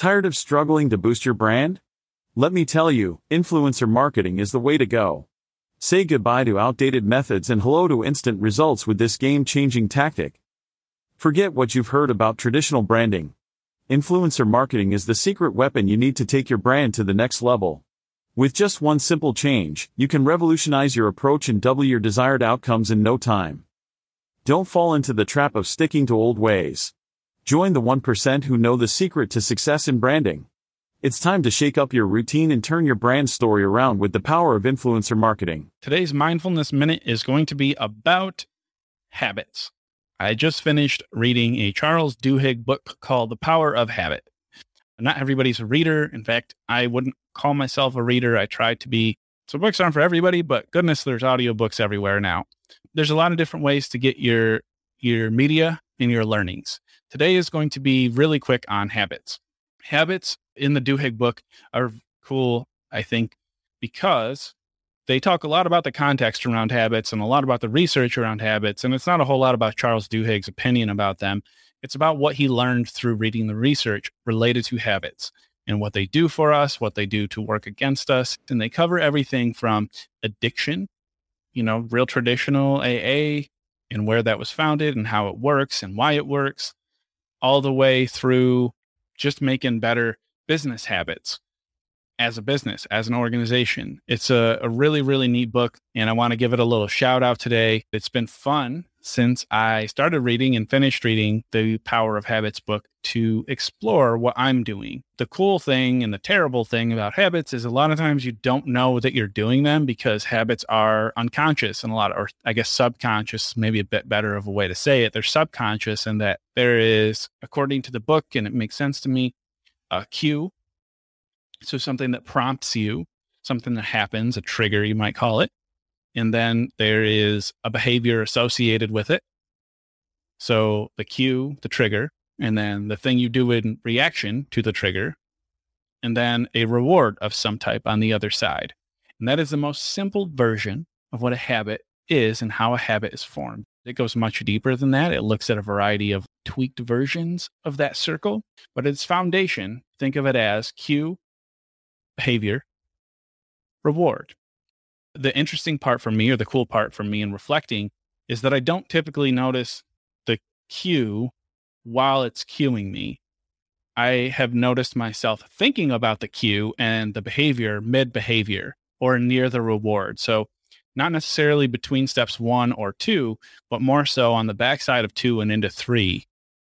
Tired of struggling to boost your brand? Let me tell you, influencer marketing is the way to go. Say goodbye to outdated methods and hello to instant results with this game-changing tactic. Forget what you've heard about traditional branding. Influencer marketing is the secret weapon you need to take your brand to the next level. With just one simple change, you can revolutionize your approach and double your desired outcomes in no time. Don't fall into the trap of sticking to old ways. Join the 1% who know the secret to success in branding. It's time to shake up your routine and turn your brand story around with the power of influencer marketing. Today's Mindfulness Minute is going to be about habits. I just finished reading a Charles Duhigg book called The Power of Habit. Not everybody's a reader. In fact, I wouldn't call myself a reader. I try to be. So books aren't for everybody, but goodness, there's audiobooks everywhere now. There's a lot of different ways to get your your media and your learnings. Today is going to be really quick on habits. Habits in the Duhigg book are cool, I think, because they talk a lot about the context around habits and a lot about the research around habits. And it's not a whole lot about Charles Duhigg's opinion about them. It's about what he learned through reading the research related to habits and what they do for us, what they do to work against us. And they cover everything from addiction, you know, real traditional AA and where that was founded and how it works and why it works, all the way through just making better business habits as a business, as an organization. It's a, a really, really neat book, and I want to give it a little shout out today. It's been fun since I started reading and finished reading the Power of Habits book to explore what I'm doing. The cool thing and the terrible thing about habits is a lot of times you don't know that you're doing them because habits are unconscious and a lot, of, or I guess subconscious, maybe a bit better of a way to say it. They're subconscious, and that there is, according to the book, and it makes sense to me, a cue so something that prompts you, something that happens, a trigger, you might call it. And then there is a behavior associated with it. So the cue, the trigger, and then the thing you do in reaction to the trigger, and then a reward of some type on the other side. And that is the most simple version of what a habit is and how a habit is formed. It goes much deeper than that. It looks at a variety of tweaked versions of that circle, but its foundation, think of it as cue, behavior, reward. The interesting part for me, or the cool part for me in reflecting, is that I don't typically notice the cue while it's cueing me. I have noticed myself thinking about the cue and the behavior mid behavior or near the reward. So, not necessarily between steps one or two, but more so on the backside of two and into three.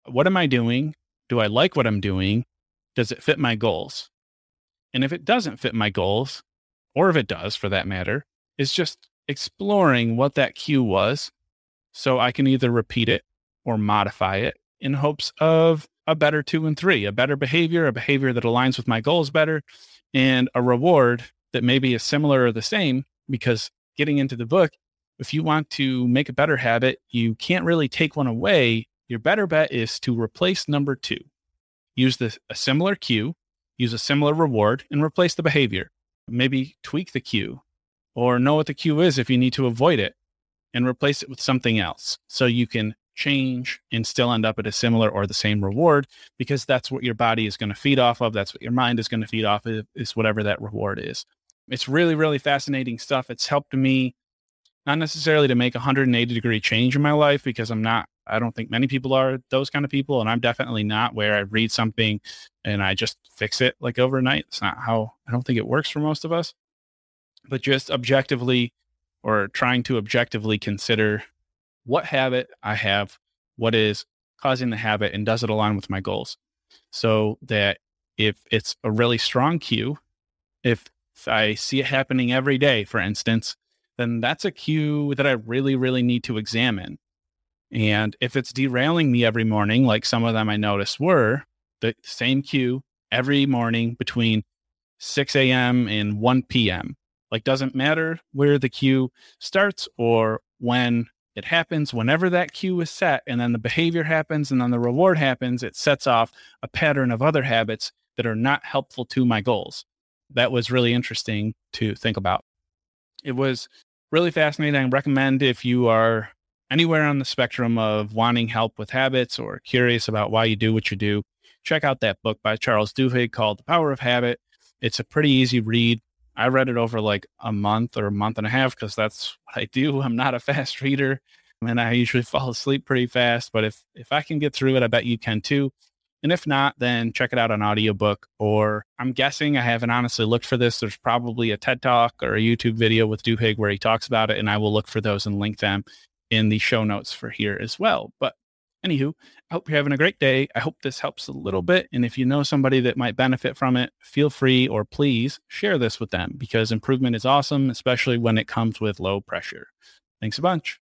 What am I doing? Do I like what I'm doing? Does it fit my goals? And if it doesn't fit my goals, or if it does for that matter, is just exploring what that cue was so I can either repeat it or modify it in hopes of a better two and three, a better behavior, a behavior that aligns with my goals better, and a reward that maybe is similar or the same. Because getting into the book, if you want to make a better habit, you can't really take one away. Your better bet is to replace number two. Use the, a similar cue, use a similar reward and replace the behavior. Maybe tweak the cue or know what the cue is if you need to avoid it and replace it with something else so you can change and still end up at a similar or the same reward because that's what your body is going to feed off of. That's what your mind is going to feed off of, is whatever that reward is. It's really, really fascinating stuff. It's helped me not necessarily to make a 180 degree change in my life because I'm not I don't think many people are those kind of people. And I'm definitely not where I read something and I just fix it like overnight. It's not how I don't think it works for most of us. But just objectively or trying to objectively consider what habit I have, what is causing the habit, and does it align with my goals? So that if it's a really strong cue, if I see it happening every day, for instance, then that's a cue that I really, really need to examine and if it's derailing me every morning, like some of them I noticed were, the same cue every morning between 6 a.m. and 1 p.m. Like, doesn't matter where the cue starts or when it happens, whenever that cue is set, and then the behavior happens and then the reward happens, it sets off a pattern of other habits that are not helpful to my goals. That was really interesting to think about. It was really fascinating. I recommend if you are anywhere on the spectrum of wanting help with habits or curious about why you do what you do, check out that book by Charles Duhigg called The Power of Habit. It's a pretty easy read. I read it over like a month or a month and a half because that's what I do. I'm not a fast reader and I usually fall asleep pretty fast. But if if I can get through it, I bet you can too. And if not, then check it out on audiobook. Or I'm guessing I haven't honestly looked for this. There's probably a TED talk or a YouTube video with Duhigg where he talks about it, and I will look for those and link them in the show notes for here as well. But anywho, I hope you're having a great day. I hope this helps a little bit. And if you know somebody that might benefit from it, feel free or please share this with them because improvement is awesome, especially when it comes with low pressure. Thanks a bunch.